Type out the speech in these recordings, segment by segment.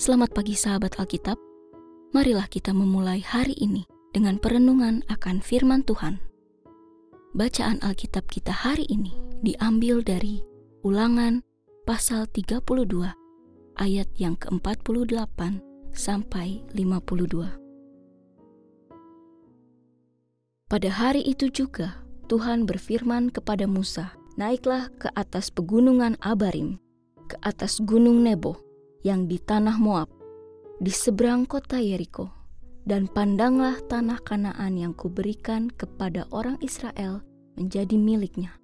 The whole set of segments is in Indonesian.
Selamat pagi sahabat Alkitab. Marilah kita memulai hari ini dengan perenungan akan firman Tuhan. Bacaan Alkitab kita hari ini diambil dari Ulangan pasal 32 ayat yang ke-48 sampai 52. Pada hari itu juga Tuhan berfirman kepada Musa, "Naiklah ke atas pegunungan Abarim, ke atas gunung Nebo." Yang di tanah Moab, di seberang kota Yeriko, dan pandanglah tanah Kanaan yang kuberikan kepada orang Israel menjadi miliknya.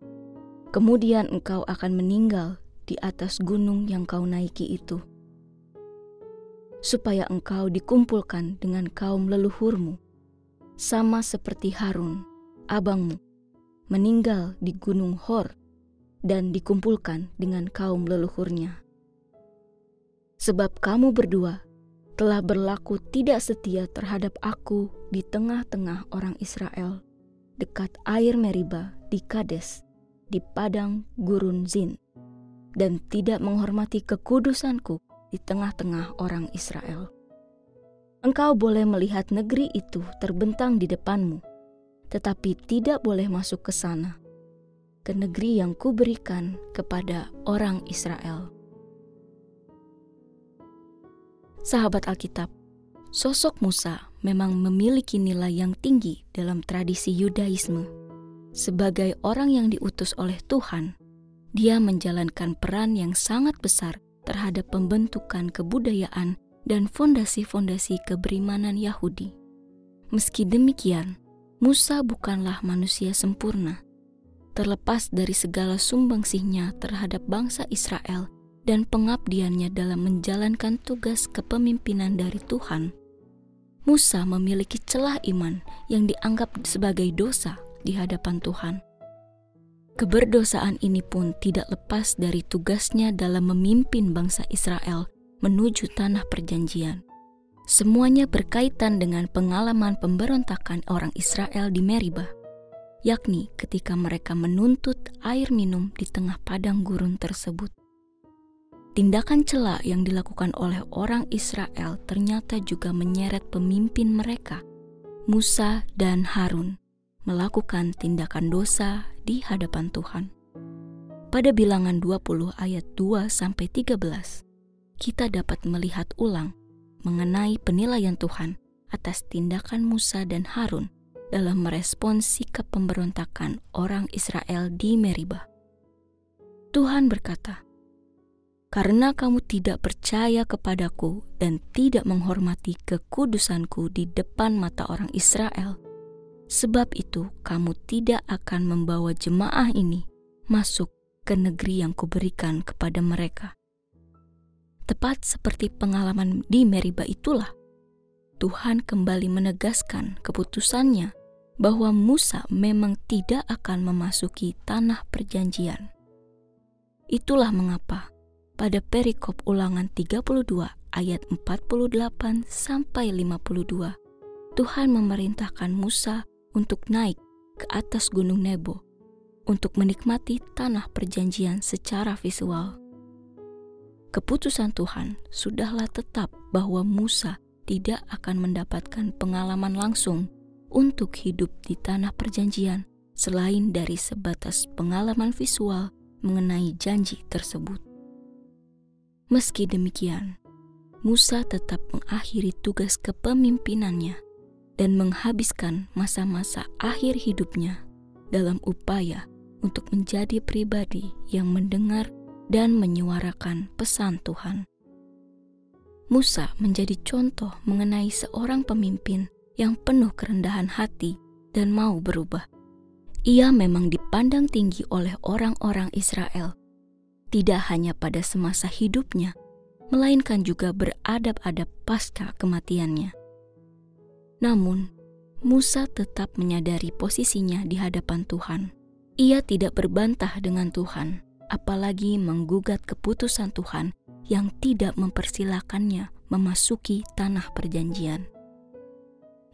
Kemudian engkau akan meninggal di atas gunung yang kau naiki itu, supaya engkau dikumpulkan dengan kaum leluhurmu, sama seperti Harun, abangmu, meninggal di gunung Hor dan dikumpulkan dengan kaum leluhurnya sebab kamu berdua telah berlaku tidak setia terhadap aku di tengah-tengah orang Israel, dekat air Meriba di Kades, di padang gurun Zin, dan tidak menghormati kekudusanku di tengah-tengah orang Israel. Engkau boleh melihat negeri itu terbentang di depanmu, tetapi tidak boleh masuk ke sana, ke negeri yang kuberikan kepada orang Israel. Sahabat Alkitab, sosok Musa memang memiliki nilai yang tinggi dalam tradisi Yudaisme. Sebagai orang yang diutus oleh Tuhan, dia menjalankan peran yang sangat besar terhadap pembentukan kebudayaan dan fondasi-fondasi keberimanan Yahudi. Meski demikian, Musa bukanlah manusia sempurna. Terlepas dari segala sumbangsihnya terhadap bangsa Israel dan pengabdiannya dalam menjalankan tugas kepemimpinan dari Tuhan, Musa memiliki celah iman yang dianggap sebagai dosa di hadapan Tuhan. Keberdosaan ini pun tidak lepas dari tugasnya dalam memimpin bangsa Israel menuju tanah perjanjian. Semuanya berkaitan dengan pengalaman pemberontakan orang Israel di Meriba, yakni ketika mereka menuntut air minum di tengah padang gurun tersebut. Tindakan celak yang dilakukan oleh orang Israel ternyata juga menyeret pemimpin mereka, Musa dan Harun, melakukan tindakan dosa di hadapan Tuhan. Pada bilangan 20 ayat 2 sampai 13, kita dapat melihat ulang mengenai penilaian Tuhan atas tindakan Musa dan Harun dalam merespons sikap pemberontakan orang Israel di Meribah. Tuhan berkata, karena kamu tidak percaya kepadaku dan tidak menghormati kekudusanku di depan mata orang Israel. Sebab itu, kamu tidak akan membawa jemaah ini masuk ke negeri yang kuberikan kepada mereka. Tepat seperti pengalaman di Meriba itulah, Tuhan kembali menegaskan keputusannya bahwa Musa memang tidak akan memasuki tanah perjanjian. Itulah mengapa pada perikop ulangan 32 ayat 48 sampai 52, Tuhan memerintahkan Musa untuk naik ke atas gunung Nebo untuk menikmati tanah perjanjian secara visual. Keputusan Tuhan sudahlah tetap bahwa Musa tidak akan mendapatkan pengalaman langsung untuk hidup di tanah perjanjian selain dari sebatas pengalaman visual mengenai janji tersebut. Meski demikian, Musa tetap mengakhiri tugas kepemimpinannya dan menghabiskan masa-masa akhir hidupnya dalam upaya untuk menjadi pribadi yang mendengar dan menyuarakan pesan Tuhan. Musa menjadi contoh mengenai seorang pemimpin yang penuh kerendahan hati dan mau berubah. Ia memang dipandang tinggi oleh orang-orang Israel tidak hanya pada semasa hidupnya, melainkan juga beradab-adab pasca kematiannya. Namun, Musa tetap menyadari posisinya di hadapan Tuhan. Ia tidak berbantah dengan Tuhan, apalagi menggugat keputusan Tuhan yang tidak mempersilahkannya memasuki tanah perjanjian.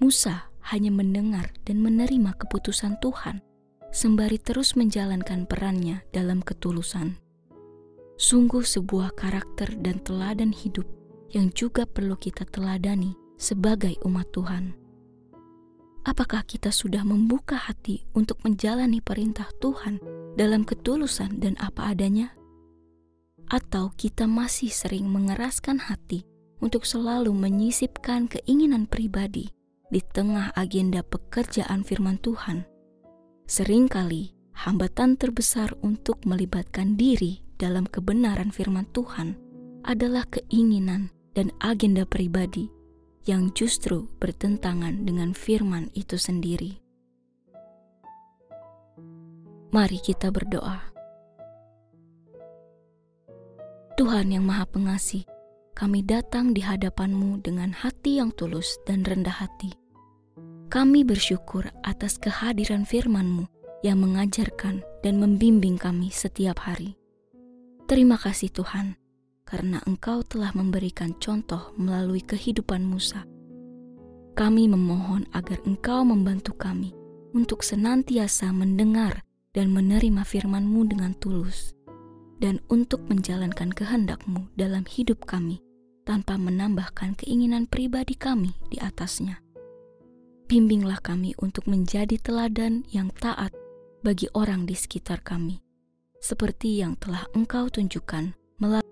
Musa hanya mendengar dan menerima keputusan Tuhan, sembari terus menjalankan perannya dalam ketulusan. Sungguh sebuah karakter dan teladan hidup yang juga perlu kita teladani sebagai umat Tuhan. Apakah kita sudah membuka hati untuk menjalani perintah Tuhan dalam ketulusan dan apa adanya? Atau kita masih sering mengeraskan hati untuk selalu menyisipkan keinginan pribadi di tengah agenda pekerjaan firman Tuhan? Seringkali hambatan terbesar untuk melibatkan diri dalam kebenaran firman Tuhan adalah keinginan dan agenda pribadi yang justru bertentangan dengan firman itu sendiri. Mari kita berdoa. Tuhan yang Maha Pengasih, kami datang di hadapan-Mu dengan hati yang tulus dan rendah hati. Kami bersyukur atas kehadiran firman-Mu yang mengajarkan dan membimbing kami setiap hari. Terima kasih Tuhan, karena Engkau telah memberikan contoh melalui kehidupan Musa. Kami memohon agar Engkau membantu kami untuk senantiasa mendengar dan menerima firman-Mu dengan tulus, dan untuk menjalankan kehendak-Mu dalam hidup kami tanpa menambahkan keinginan pribadi kami di atasnya. Bimbinglah kami untuk menjadi teladan yang taat bagi orang di sekitar kami, seperti yang telah Engkau tunjukkan melalui